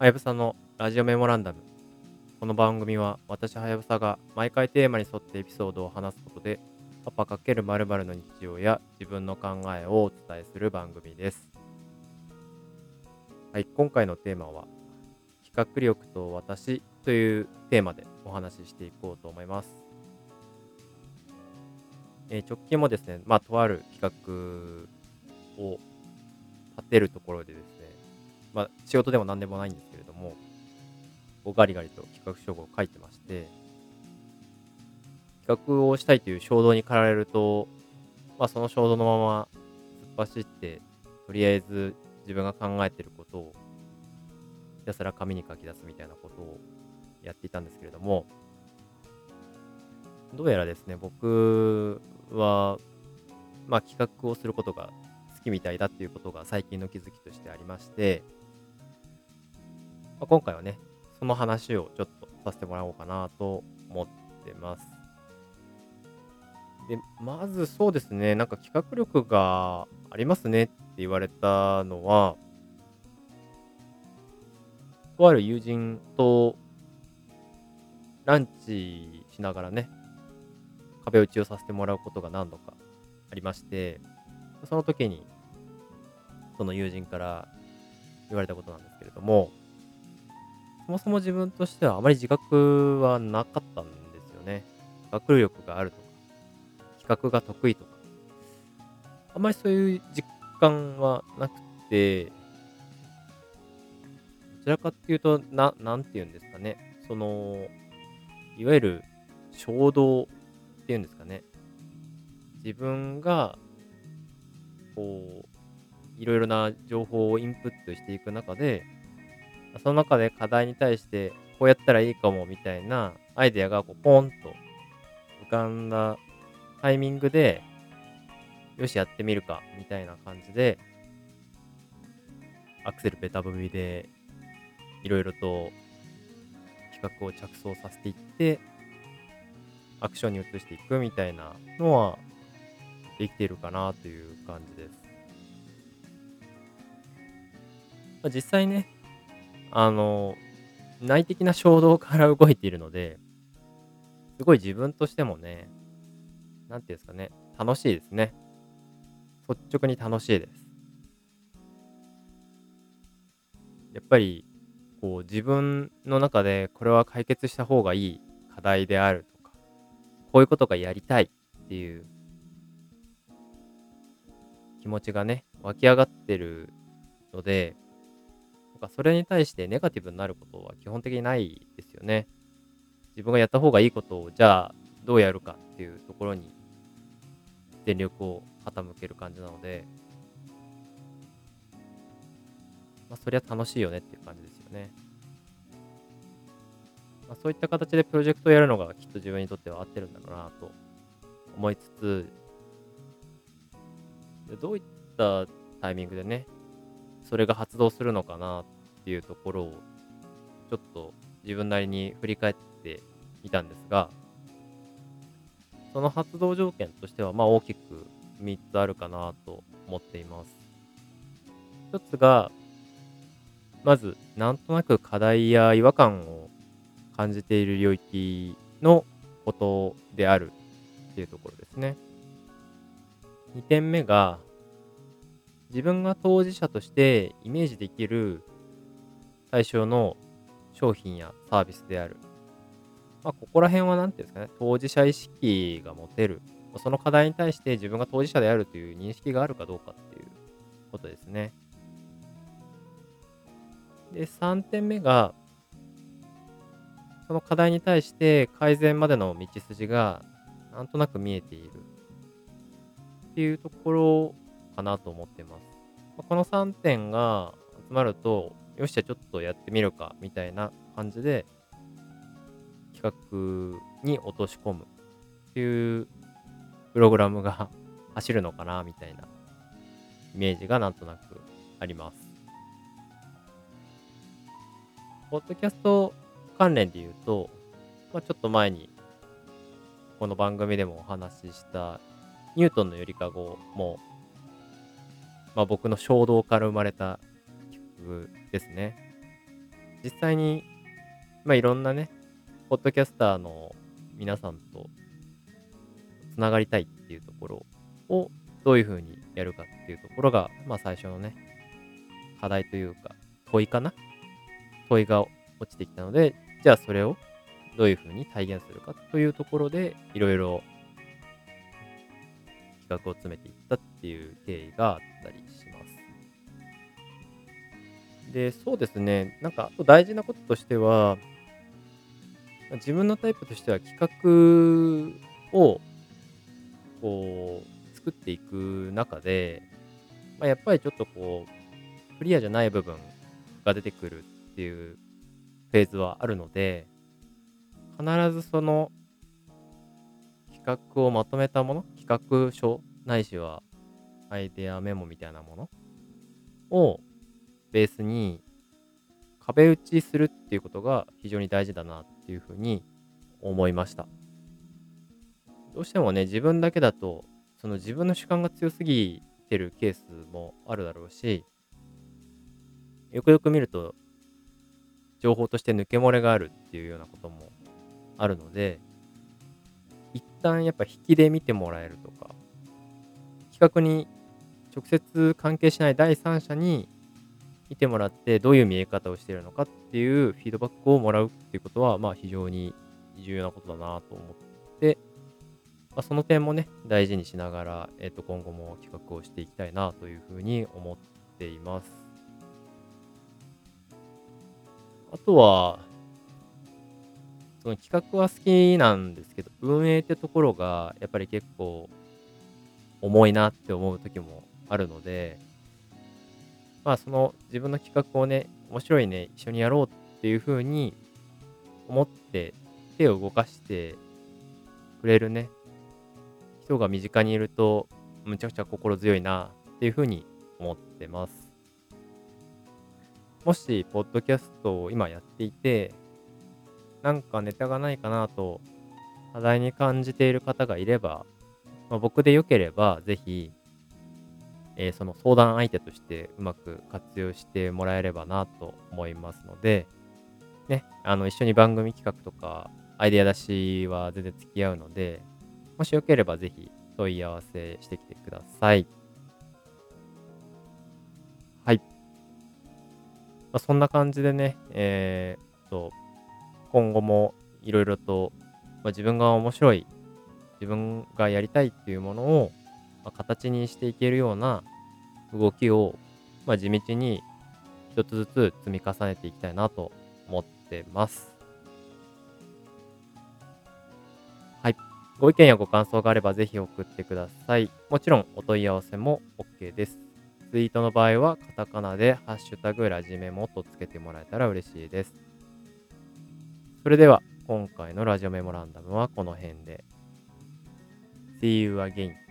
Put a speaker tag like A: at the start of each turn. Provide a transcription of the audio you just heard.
A: はやぶさのラジオメモランダム。この番組は私はやぶさが毎回テーマに沿ってエピソードを話すことで、パパ×〇〇の日常や自分の考えをお伝えする番組です。はい、今回のテーマは、企画力と私というテーマでお話ししていこうと思います。えー直近もですね、まあ、とある企画を立てるところでですね、まあ、仕事でも何でもないんですけれども、こうガリガリと企画書を書いてまして、企画をしたいという衝動に駆られると、まあ、その衝動のまま突っ走って、とりあえず自分が考えていることをひたすら紙に書き出すみたいなことをやっていたんですけれども、どうやらですね、僕は、まあ、企画をすることが好きみたいだっていうことが最近の気づきとしてありまして、まあ、今回はね、その話をちょっとさせてもらおうかなと思ってます。で、まずそうですね、なんか企画力がありますねって言われたのは、とある友人とランチしながらね、壁打ちをさせてもらうことが何度かありまして、その時に、その友人から言われたことなんですけれども、そもそも自分としてはあまり自覚はなかったんですよね。企画力があるとか、企画が得意とか、あまりそういう実感はなくて、どちらかっていうと、な、なんて言うんですかね。その、いわゆる衝動っていうんですかね。自分が、こう、いろいろな情報をインプットしていく中で、その中で課題に対して、こうやったらいいかもみたいなアイデアがこうポンと浮かんだタイミングで、よし、やってみるか、みたいな感じで、アクセルベタ踏みで、いろいろと企画を着想させていって、アクションに移していくみたいなのは、できているかなという感じです。まあ、実際ね、あの、内的な衝動から動いているので、すごい自分としてもね、なんていうんですかね、楽しいですね。率直に楽しいです。やっぱり、こう自分の中でこれは解決した方がいい課題であるとか、こういうことがやりたいっていう気持ちがね、湧き上がってるので、かそれに対してネガティブになることは基本的にないですよね。自分がやった方がいいことを、じゃあどうやるかっていうところに全力を傾ける感じなので、まあ、そりゃ楽しいよねっていう感じですよね。まあ、そういった形でプロジェクトをやるのがきっと自分にとっては合ってるんだろうなと思いつつ、どういったタイミングでね、それが発動するのかなっていうところを、ちょっと自分なりに振り返ってみたんですが、その発動条件としては、まあ大きく3つあるかなと思っています。一つが、まず、なんとなく課題や違和感を感じている領域のことであるっていうところですね。2点目が、自分が当事者としてイメージできる対象の商品やサービスである。まあ、ここら辺は何ていうんですかね、当事者意識が持てる。その課題に対して自分が当事者であるという認識があるかどうかっていうことですね。で、3点目が、その課題に対して改善までの道筋がなんとなく見えているっていうところかなと思ってます。まあこの3点が集まると、よし、じゃあちょっとやってみるかみたいな感じで企画に落とし込むっていうプログラムが 走るのかなみたいなイメージがなんとなくあります。ポッドキャスト関連で言うと、まあ、ちょっと前にこの番組でもお話ししたニュートンのゆりかごも、まあ、僕の衝動から生まれた企画ですね。実際に、まあ、いろんなね、ポッドキャスターの皆さんとつながりたいっていうところをどういうふうにやるかっていうところが、まあ、最初のね、課題というか、問いかな？問いが落ちてきたので、じゃあそれをどういうふうに体現するかというところで、いろいろ企画を詰めていったっていう経緯があったりします。で、そうですね、なんか、あと大事なこととしては、自分のタイプとしては企画をこう作っていく中で、まあ、やっぱりちょっとこうクリアじゃない部分が出てくるっていうフェーズはあるので必ずその企画をまとめたもの企画書ないしはアイデアメモみたいなもの？をベースに壁打ちするっていうことが非常に大事だなっていうふうに思いました。どうしてもね、自分だけだと、その自分の主観が強すぎてるケースもあるだろうし、よくよく見ると、情報として抜け漏れがあるっていうようなこともあるので、一旦やっぱ引きで見てもらえるとか、企画に直接関係しない第三者に見てもらってどういう見え方をしているのかっていうフィードバックをもらうっていうことは、まあ非常に重要なことだなと思って、まあ、その点もね、大事にしながら、え、ー、と、今後も企画をしていきたいなというふうに思っています。あとは、その企画は好きなんですけど、運営ってところが、やっぱり結構、重いなって思う時もあるので、まあ、その自分の企画をね、面白いね、一緒にやろうっていうふうに思って手を動かしてくれるね、人が身近にいると、むちゃくちゃ心強いなっていうふうに思ってます。もし、ポッドキャストを今やっていて、なんかネタがないかなと課題に感じている方がいれば、まあ、僕でよければ、ぜひ、えー、その相談相手としてうまく活用してもらえればなと思いますので、ね、あの一緒に番組企画とかアイデア出しは全然付き合うので、もしよければぜひ問い合わせしてきてください。はい。まあ、そんな感じでね、えー、と、今後もいろいろと、まあ、自分が面白い、自分がやりたいっていうものを、まあ、形にしていけるような動きを、まあ、地道に一つずつ積み重ねていきたいなと思ってます。はいご意見やご感想があればぜひ送ってください。もちろんお問い合わせも OK です。ツイートの場合はカタカナでハッシュタグラジメモとつけてもらえたら嬉しいです。それでは今回のラジオメモランダムはこの辺で。See you again.